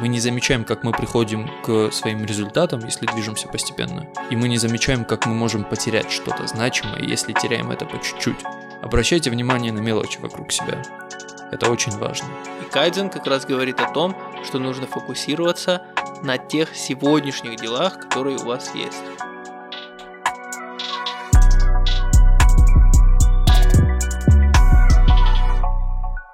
Мы не замечаем, как мы приходим к своим результатам, если движемся постепенно. И мы не замечаем, как мы можем потерять что-то значимое, если теряем это по чуть-чуть. Обращайте внимание на мелочи вокруг себя. Это очень важно. И Кайдзен как раз говорит о том, что нужно фокусироваться на тех сегодняшних делах, которые у вас есть.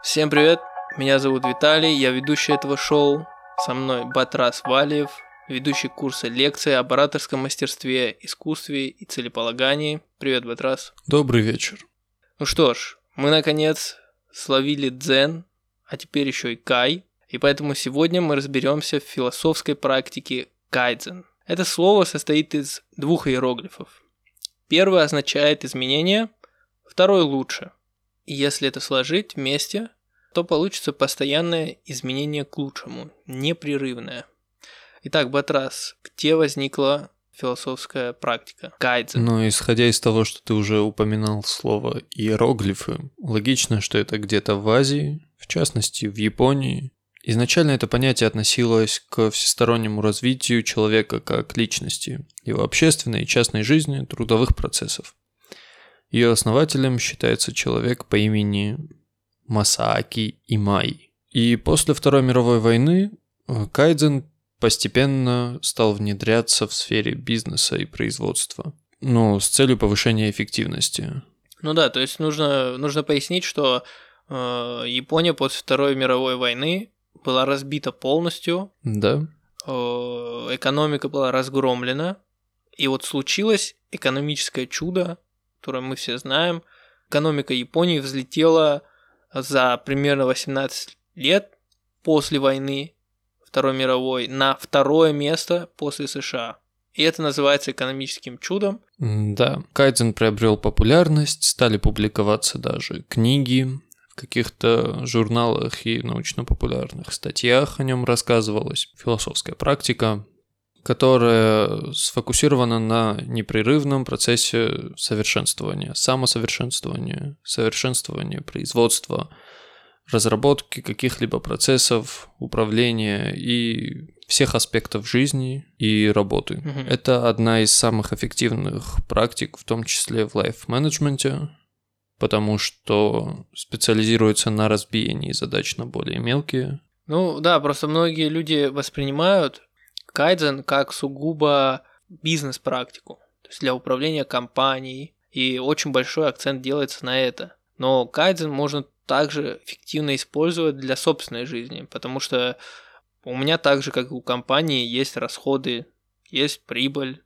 Всем привет, меня зовут Виталий, я ведущий этого шоу. Со мной Батрас Валиев, ведущий курса лекции об ораторском мастерстве, искусстве и целеполагании. Привет, Батрас. Добрый вечер. Ну что ж, мы наконец словили дзен, а теперь еще и кай. И поэтому сегодня мы разберемся в философской практике кайдзен. Это слово состоит из двух иероглифов. Первый означает изменение, второй лучше. И если это сложить вместе, то получится постоянное изменение к лучшему, непрерывное. Итак, Батрас, где возникла философская практика, кайдзен. Ну, исходя из того, что ты уже упоминал слово иероглифы, логично, что это где-то в Азии, в частности, в Японии. Изначально это понятие относилось к всестороннему развитию человека как личности, его общественной и частной жизни, трудовых процессов. Ее основателем считается человек по имени Масааки Имай. И после Второй мировой войны э, кайдзен постепенно стал внедряться в сфере бизнеса и производства. Ну, с целью повышения эффективности. Ну да, то есть нужно, нужно пояснить, что э, Япония после Второй мировой войны была разбита полностью. Да. Э, экономика была разгромлена. И вот случилось экономическое чудо, которое мы все знаем. Экономика Японии взлетела за примерно 18 лет после войны Второй мировой на второе место после США. И это называется экономическим чудом. Да, Кайдзен приобрел популярность, стали публиковаться даже книги, в каких-то журналах и научно-популярных статьях о нем рассказывалась. Философская практика, которая сфокусирована на непрерывном процессе совершенствования, самосовершенствования, совершенствования производства, разработки каких-либо процессов, управления и всех аспектов жизни и работы. Мгм. Это одна из самых эффективных практик, в том числе в лайф-менеджменте, потому что специализируется на разбиении задач на более мелкие. Ну да, просто многие люди воспринимают кайдзен как сугубо бизнес-практику, то есть для управления компанией, и очень большой акцент делается на это. Но кайдзен можно также эффективно использовать для собственной жизни, потому что у меня так же, как и у компании, есть расходы, есть прибыль,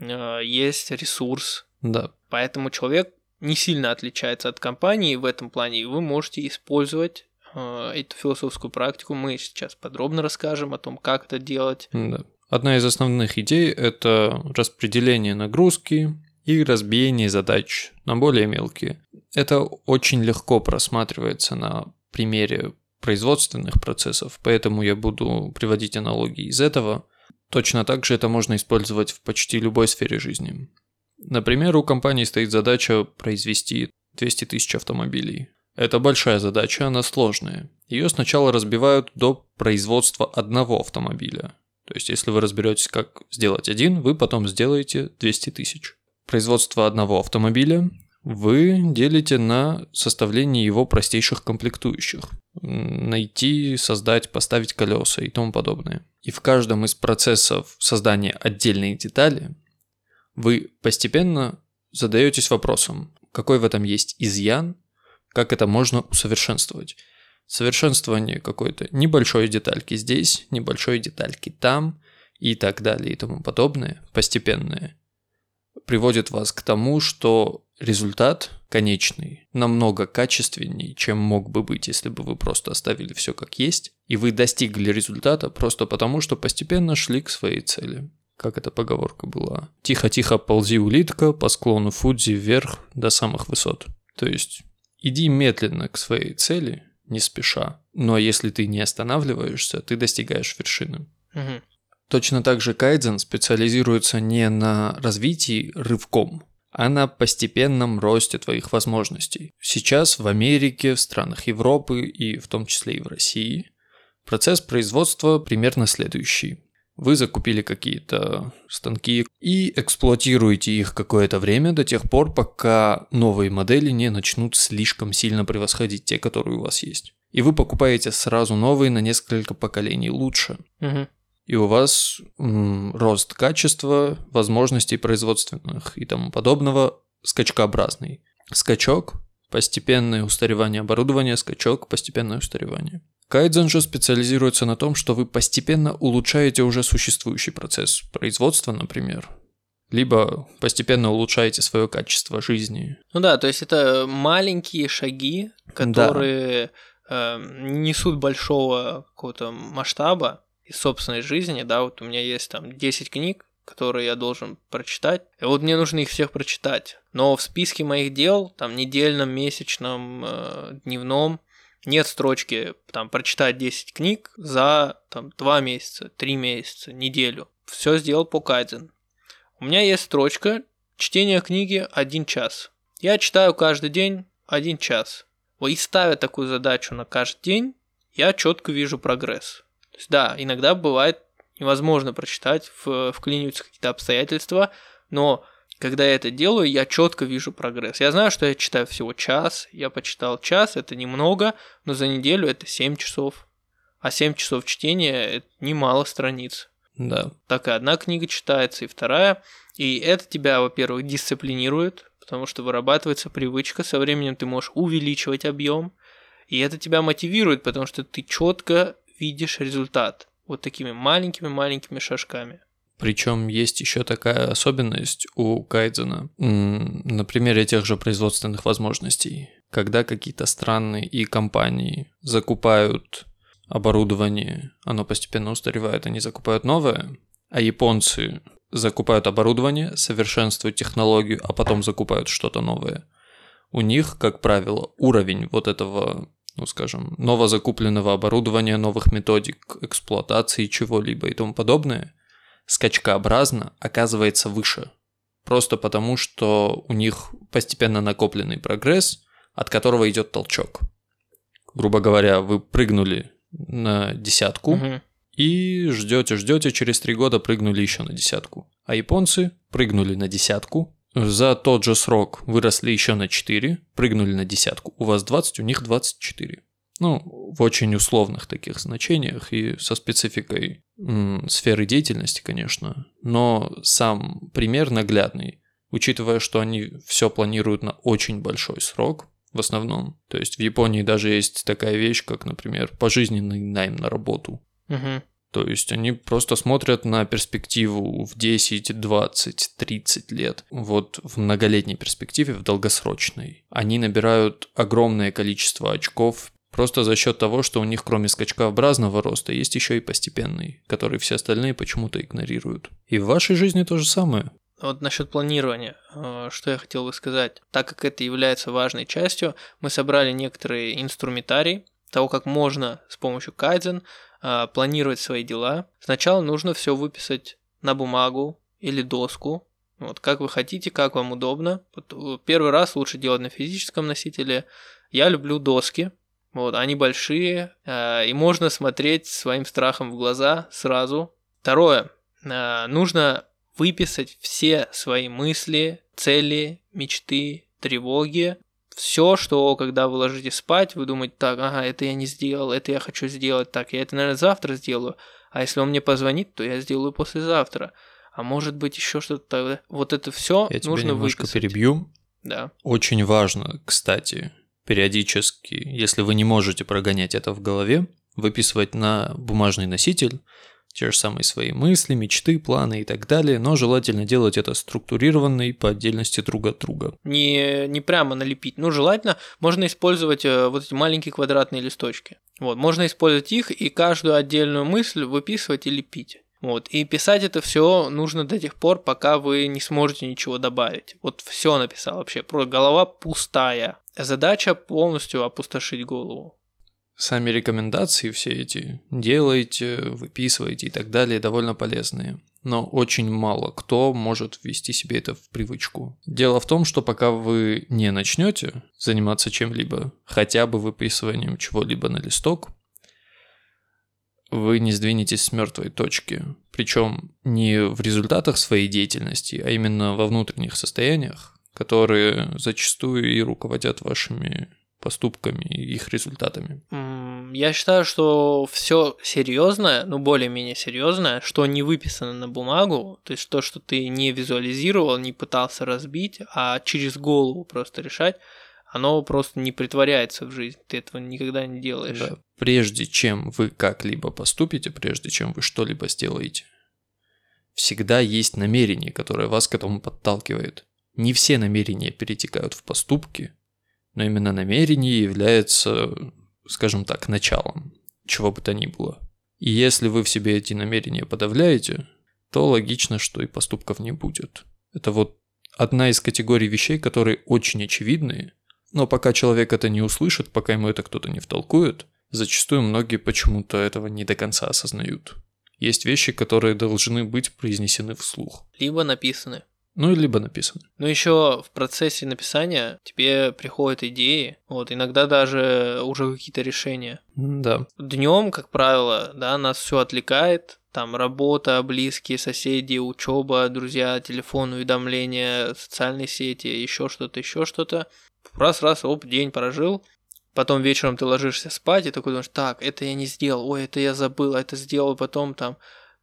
э, есть ресурс, Да, Поэтому человек не сильно отличается от компании в этом плане, и вы можете использовать эту философскую практику. Мы сейчас подробно расскажем о том, как это делать. да. Одна из основных идей – это распределение нагрузки и разбиение задач на более мелкие. Это очень легко просматривается на примере производственных процессов, поэтому я буду приводить аналогии из этого. Точно так же это можно использовать в почти любой сфере жизни. Например, у компании стоит задача произвести 200 тысяч автомобилей. Это большая задача, она сложная. Ее сначала разбивают до производства одного автомобиля. То есть, если вы разберетесь, как сделать один, вы потом сделаете 200 тысяч. Производство одного автомобиля вы делите на составление его простейших комплектующих. Найти, создать, поставить колеса и тому подобное. И в каждом из процессов создания отдельной детали вы постепенно задаетесь вопросом, какой в этом есть изъян, как это можно усовершенствовать. Совершенствование какой-то небольшой детальки здесь, небольшой детальки там и так далее и тому подобное, постепенное, приводит вас к тому, что результат конечный намного качественнее, чем мог бы быть, если бы вы просто оставили все как есть, и вы достигли результата просто потому, что постепенно шли к своей цели. Как эта поговорка была? Тихо-тихо ползи улитка по склону Фудзи вверх до самых высот. То есть иди медленно к своей цели, не спеша. Но если ты не останавливаешься, ты достигаешь вершины. Мгм. Точно так же Кайдзен специализируется не на развитии рывком, а на постепенном росте твоих возможностей. Сейчас в Америке, в странах Европы и в том числе и в России Процесс производства примерно следующий. Вы закупили какие-то станки и эксплуатируете их какое-то время до тех пор, пока новые модели не начнут слишком сильно превосходить те, которые у вас есть. И вы покупаете сразу новые на несколько поколений лучше. Мгм. И у вас м, рост качества, возможностей производственных и тому подобного скачкообразный. Скачок, постепенное устаревание оборудования, скачок, постепенное устаревание. Кайдзен же специализируется на том, что вы постепенно улучшаете уже существующий процесс производства, например, либо постепенно улучшаете свое качество жизни. Ну да, то есть это маленькие шаги, которые э, несут большого какого-то масштаба из собственной жизни, да, вот у меня есть там 10 книг, которые я должен прочитать, и вот мне нужно их всех прочитать. Но в списке моих дел, там, недельном, месячном, э, дневном, нет строчки, там, прочитать 10 книг за, там, 2 месяца, 3 месяца, неделю. Все сделал по кайдзен. У меня есть строчка чтение книги 1 час. Я читаю каждый день 1 час. И ставя такую задачу на каждый день, я четко вижу прогресс. То есть, да, иногда бывает невозможно прочитать, в, вклиниваются какие-то обстоятельства, но когда я это делаю, я четко вижу прогресс. Я знаю, что я читаю всего час, я почитал час, это немного, но за неделю это 7 часов. А 7 часов чтения – это немало страниц. Да. Так и одна книга читается, и вторая. И это тебя, во-первых, дисциплинирует, потому что вырабатывается привычка, со временем ты можешь увеличивать объем, и это тебя мотивирует, потому что ты четко видишь результат вот такими маленькими-маленькими шажками. Причем есть еще такая особенность у Кайдзена на примере тех же производственных возможностей. Когда какие-то страны и компании закупают оборудование, оно постепенно устаревает, они закупают новое, а японцы закупают оборудование, совершенствуют технологию, а потом закупают что-то новое. У них, как правило, уровень вот этого, ну скажем, новозакупленного оборудования, новых методик эксплуатации чего-либо и тому подобное, скачкообразно оказывается выше. Просто потому, что у них постепенно накопленный прогресс, от которого идет толчок. Грубо говоря, вы прыгнули на десятку, Мгм. и ждете, ждете, через три года прыгнули еще на десятку. А японцы прыгнули на десятку, за тот же срок выросли еще на 4, прыгнули на десятку. У вас 20, у них 24. Ну, в очень условных таких значениях и со спецификой сферы деятельности, конечно. Но сам пример наглядный, учитывая, что они все планируют на очень большой срок, в основном. То есть в Японии даже есть такая вещь, как, например, пожизненный найм на работу. Мгм. То есть они просто смотрят на перспективу в 10, 20, 30 лет. Вот в многолетней перспективе, в долгосрочной. Они набирают огромное количество очков просто за счет того, что у них кроме скачкообразного роста есть еще и постепенный, который все остальные почему-то игнорируют. И в вашей жизни то же самое. Вот насчет планирования, э, что я хотел бы сказать. Так как это является важной частью, мы собрали некоторые инструментарий того, как можно с помощью кайдзен э, планировать свои дела. Сначала нужно все выписать на бумагу или доску. Вот как вы хотите, как вам удобно. Э, Первый раз лучше делать на физическом носителе. Я люблю доски. Вот, они большие, э, и можно смотреть своим страхом в глаза сразу. Второе. э, Нужно выписать все свои мысли, цели, мечты, тревоги. Все, что когда вы ложитесь спать, вы думаете, так, ага, это я не сделал, это я хочу сделать, так, я это, наверное, завтра сделаю. А если он мне позвонит, то я сделаю послезавтра. А может быть еще что-то. Вот это все Я тебя нужно немножко выписать. перебью. Да. Очень важно, кстати, периодически, если вы не можете прогонять это в голове, выписывать на бумажный носитель те же самые свои мысли, мечты, планы и так далее, но желательно делать это структурированно и по отдельности друг от друга. не, не прямо налепить. Ну, желательно, можно использовать э, вот эти маленькие квадратные листочки. Вот, можно использовать их и каждую отдельную мысль выписывать и лепить. Вот, и писать это все нужно до тех пор, пока вы не сможете ничего добавить. Вот все написал вообще, просто голова пустая. Задача полностью опустошить голову. Сами рекомендации все эти делайте, выписывайте и так далее довольно полезные. Но очень мало кто может ввести себе это в привычку. Дело в том, что пока вы не начнете заниматься чем-либо, хотя бы выписыванием чего-либо на листок, вы не сдвинетесь с мертвой точки. Причем не в результатах своей деятельности, а именно во внутренних состояниях, которые зачастую и руководят вашими поступками и их результатами. Я считаю, что все серьезное, ну более-менее серьезное, что не выписано на бумагу, то есть то, что ты не визуализировал, не пытался разбить, а через голову просто решать, оно просто не притворяется в жизнь, ты этого никогда не делаешь. Да. Прежде чем вы как-либо поступите, прежде чем вы что-либо сделаете, всегда есть намерение, которое вас к этому подталкивает. Не все намерения перетекают в поступки, но именно намерение является, скажем так, началом чего бы то ни было. И если вы в себе эти намерения подавляете, то логично, что и поступков не будет. Это вот одна из категорий вещей, которые очень очевидные, но пока человек это не услышит, пока ему это кто-то не втолкует, зачастую многие почему-то этого не до конца осознают. Есть вещи, которые должны быть произнесены вслух. Либо написаны. Ну, и либо написаны. Ну, еще в процессе написания тебе приходят идеи, вот, иногда даже уже какие-то решения. Да. Днем, как правило, да, нас все отвлекает, там работа, близкие, соседи, учеба, друзья, телефон, уведомления, социальные сети, еще что-то, еще что-то раз-раз, оп, день прожил, потом вечером ты ложишься спать и такой думаешь, так, это я не сделал, ой, это я забыл, а это сделал потом там,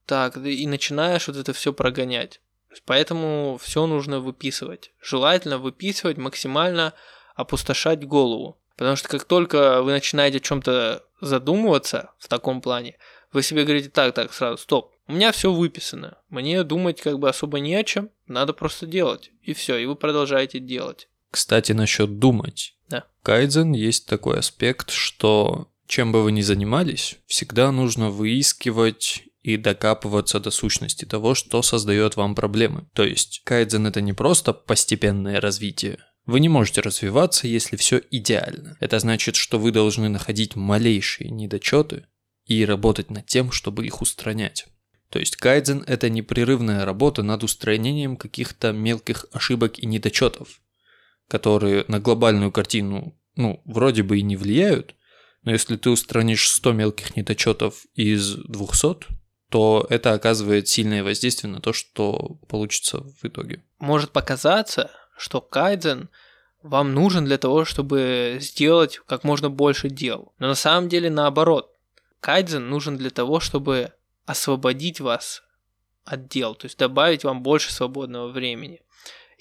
так, и начинаешь вот это все прогонять. Поэтому все нужно выписывать. Желательно выписывать максимально опустошать голову. Потому что как только вы начинаете о чем-то задумываться в таком плане, вы себе говорите, так, так, сразу, стоп, у меня все выписано, мне думать как бы особо не о чем, надо просто делать, и все, и вы продолжаете делать. Кстати, насчет думать. Да. Кайдзен есть такой аспект, что чем бы вы ни занимались, всегда нужно выискивать и докапываться до сущности того, что создает вам проблемы. То есть кайдзен это не просто постепенное развитие. Вы не можете развиваться, если все идеально. Это значит, что вы должны находить малейшие недочеты и работать над тем, чтобы их устранять. То есть кайдзен это непрерывная работа над устранением каких-то мелких ошибок и недочетов которые на глобальную картину, ну, вроде бы и не влияют, но если ты устранишь 100 мелких недочетов из 200, то это оказывает сильное воздействие на то, что получится в итоге. Может показаться, что кайдзен вам нужен для того, чтобы сделать как можно больше дел. Но на самом деле наоборот. Кайдзен нужен для того, чтобы освободить вас от дел, то есть добавить вам больше свободного времени.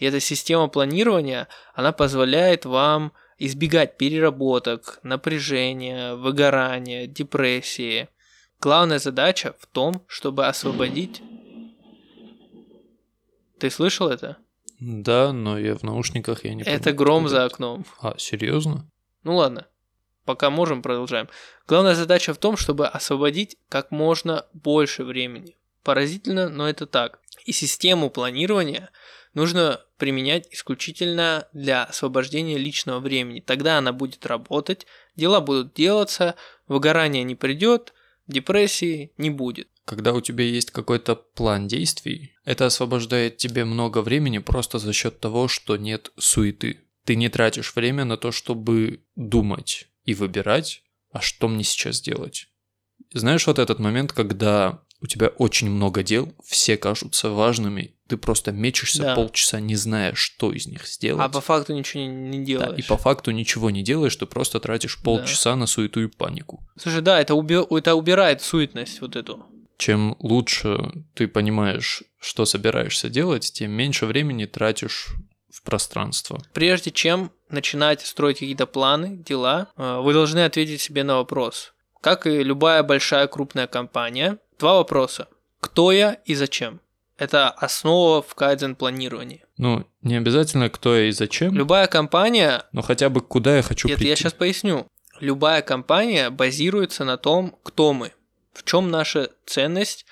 И эта система планирования, она позволяет вам избегать переработок, напряжения, выгорания, депрессии. Главная задача в том, чтобы освободить... Ты слышал это? Да, но я в наушниках, я не Это гром за окном. А, серьезно? Ну ладно. Пока можем, продолжаем. Главная задача в том, чтобы освободить как можно больше времени. Поразительно, но это так. И систему планирования нужно применять исключительно для освобождения личного времени. Тогда она будет работать, дела будут делаться, выгорания не придет, депрессии не будет. Когда у тебя есть какой-то план действий, это освобождает тебе много времени просто за счет того, что нет суеты. Ты не тратишь время на то, чтобы думать и выбирать, а что мне сейчас делать. Знаешь вот этот момент, когда у тебя очень много дел, все кажутся важными, ты просто мечешься да. полчаса, не зная, что из них сделать. А по факту ничего не, не делаешь. Да, и по факту ничего не делаешь, ты просто тратишь полчаса да. на суету и панику. Слушай, да, это, уби... это убирает суетность вот эту. Чем лучше ты понимаешь, что собираешься делать, тем меньше времени тратишь в пространство. Прежде чем начинать строить какие-то планы, дела, э, вы должны ответить себе на вопрос. Как и любая большая крупная компания, Два вопроса. Кто я и зачем? Это основа в кайдзен планировании. Ну, не обязательно кто я и зачем. Любая компания... Но хотя бы куда я хочу Это прийти. я сейчас поясню. Любая компания базируется на том, кто мы, в чем наша ценность,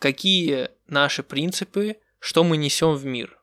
какие наши принципы, что мы несем в мир.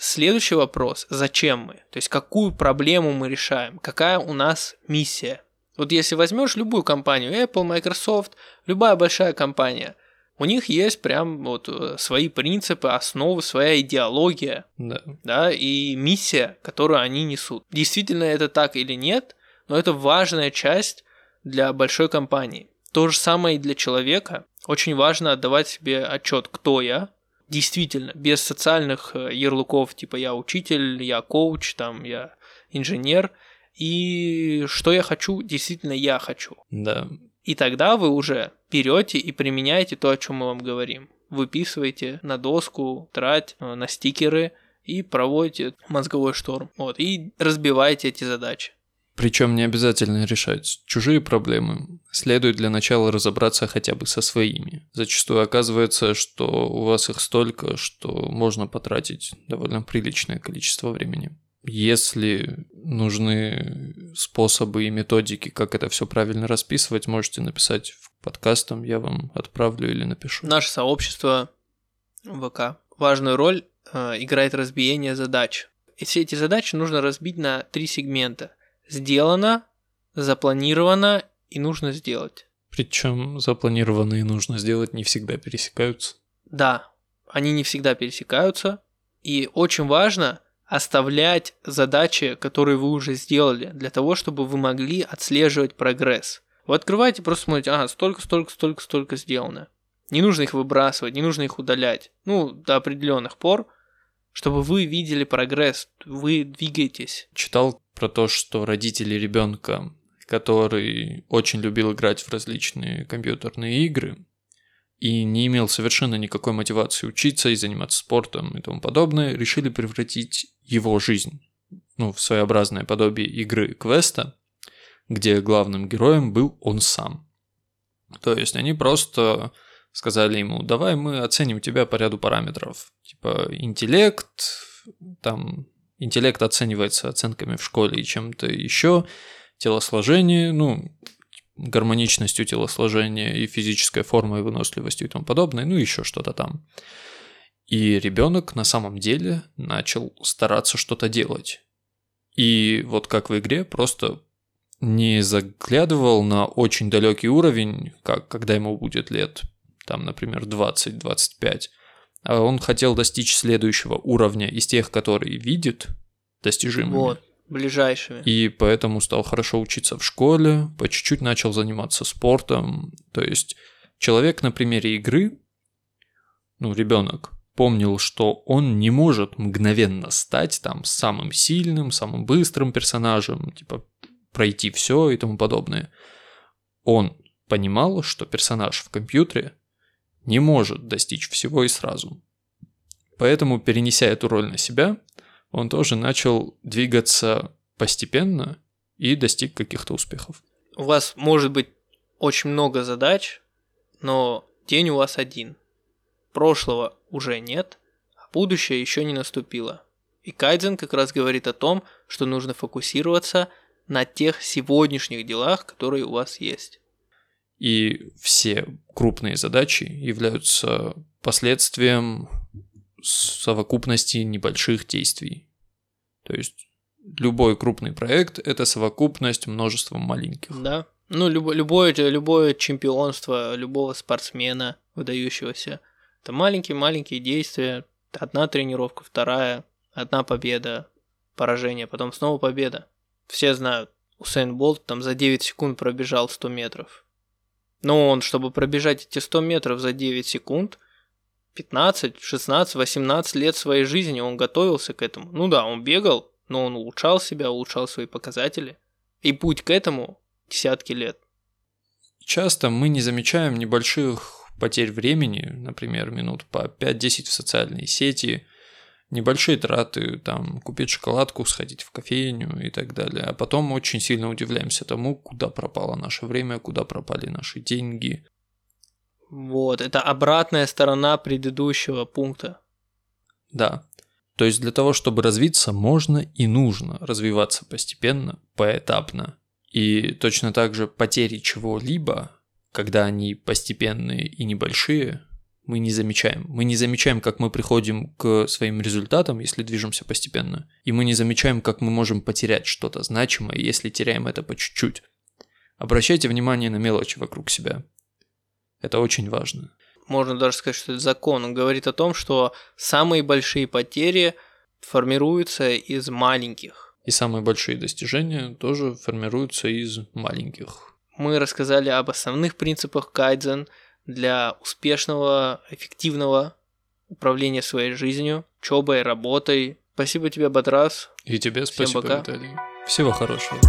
Следующий вопрос, зачем мы? То есть какую проблему мы решаем, какая у нас миссия. Вот если возьмешь любую компанию, Apple, Microsoft, любая большая компания, у них есть прям вот э, свои принципы, основы, своя идеология, да. да, и миссия, которую они несут. Действительно это так или нет, но это важная часть для большой компании. То же самое и для человека. Очень важно отдавать себе отчет, кто я, действительно, без социальных э, ярлыков, типа я учитель, я коуч, там, я инженер, и что я хочу, действительно я хочу. Да. И тогда вы уже берете и применяете то, о чем мы вам говорим. Выписываете на доску, трать, э, на стикеры и проводите мозговой шторм. Вот, и разбиваете эти задачи. Причем не обязательно решать чужие проблемы. Следует для начала разобраться хотя бы со своими. Зачастую оказывается, что у вас их столько, что можно потратить довольно приличное количество времени. Если нужны способы и методики, как это все правильно расписывать, можете написать в подкастом, я вам отправлю или напишу. Наше сообщество ВК. Важную роль э, играет разбиение задач. И все эти задачи нужно разбить на три сегмента. Сделано, запланировано и нужно сделать. Причем запланированные нужно сделать не всегда пересекаются. Да, они не всегда пересекаются. И очень важно оставлять задачи, которые вы уже сделали, для того, чтобы вы могли отслеживать прогресс. Вы открываете, просто смотрите, ага, столько, столько, столько, столько сделано. Не нужно их выбрасывать, не нужно их удалять. Ну, до определенных пор, чтобы вы видели прогресс, вы двигаетесь. Читал про то, что родители ребенка, который очень любил играть в различные компьютерные игры, и не имел совершенно никакой мотивации учиться и заниматься спортом и тому подобное, решили превратить его жизнь ну, в своеобразное подобие игры квеста, где главным героем был он сам. То есть они просто сказали ему, давай мы оценим тебя по ряду параметров. Типа интеллект, там интеллект оценивается оценками в школе и чем-то еще, телосложение, ну, гармоничностью телосложения и физической формой, выносливостью и тому подобное, ну еще что-то там. И ребенок на самом деле начал стараться что-то делать. И вот как в игре, просто не заглядывал на очень далекий уровень, как когда ему будет лет, там, например, 20-25, а он хотел достичь следующего уровня из тех, которые видит достижимыми. Вот ближайшими. И поэтому стал хорошо учиться в школе, по чуть-чуть начал заниматься спортом. То есть человек на примере игры, ну, ребенок, помнил, что он не может мгновенно стать там самым сильным, самым быстрым персонажем, типа пройти все и тому подобное. Он понимал, что персонаж в компьютере не может достичь всего и сразу. Поэтому, перенеся эту роль на себя, он тоже начал двигаться постепенно и достиг каких-то успехов. У вас может быть очень много задач, но день у вас один. Прошлого уже нет, а будущее еще не наступило. И Кайдзен как раз говорит о том, что нужно фокусироваться на тех сегодняшних делах, которые у вас есть. И все крупные задачи являются последствием совокупности небольших действий. То есть любой крупный проект – это совокупность множества маленьких. Да. Ну, любо, любое, любое чемпионство любого спортсмена выдающегося – это маленькие-маленькие действия. Одна тренировка, вторая, одна победа, поражение, потом снова победа. Все знают, Усейн Болт там за 9 секунд пробежал 100 метров. Но он, чтобы пробежать эти 100 метров за 9 секунд – 15, 16, 18 лет своей жизни он готовился к этому. Ну да, он бегал, но он улучшал себя, улучшал свои показатели. И путь к этому десятки лет. Часто мы не замечаем небольших потерь времени, например, минут по 5-10 в социальные сети, небольшие траты, там, купить шоколадку, сходить в кофейню и так далее. А потом очень сильно удивляемся тому, куда пропало наше время, куда пропали наши деньги, вот, это обратная сторона предыдущего пункта. Да. То есть для того, чтобы развиться, можно и нужно развиваться постепенно, поэтапно. И точно так же потери чего-либо, когда они постепенные и небольшие, мы не замечаем. Мы не замечаем, как мы приходим к своим результатам, если движемся постепенно. И мы не замечаем, как мы можем потерять что-то значимое, если теряем это по чуть-чуть. Обращайте внимание на мелочи вокруг себя. Это очень важно. Можно даже сказать, что это закон. Он говорит о том, что самые большие потери формируются из маленьких. И самые большие достижения тоже формируются из маленьких. Мы рассказали об основных принципах кайдзен для успешного, эффективного управления своей жизнью, учебой, работой. Спасибо тебе, Батрас. И тебе Всем спасибо, пока. Виталий. Всего хорошего.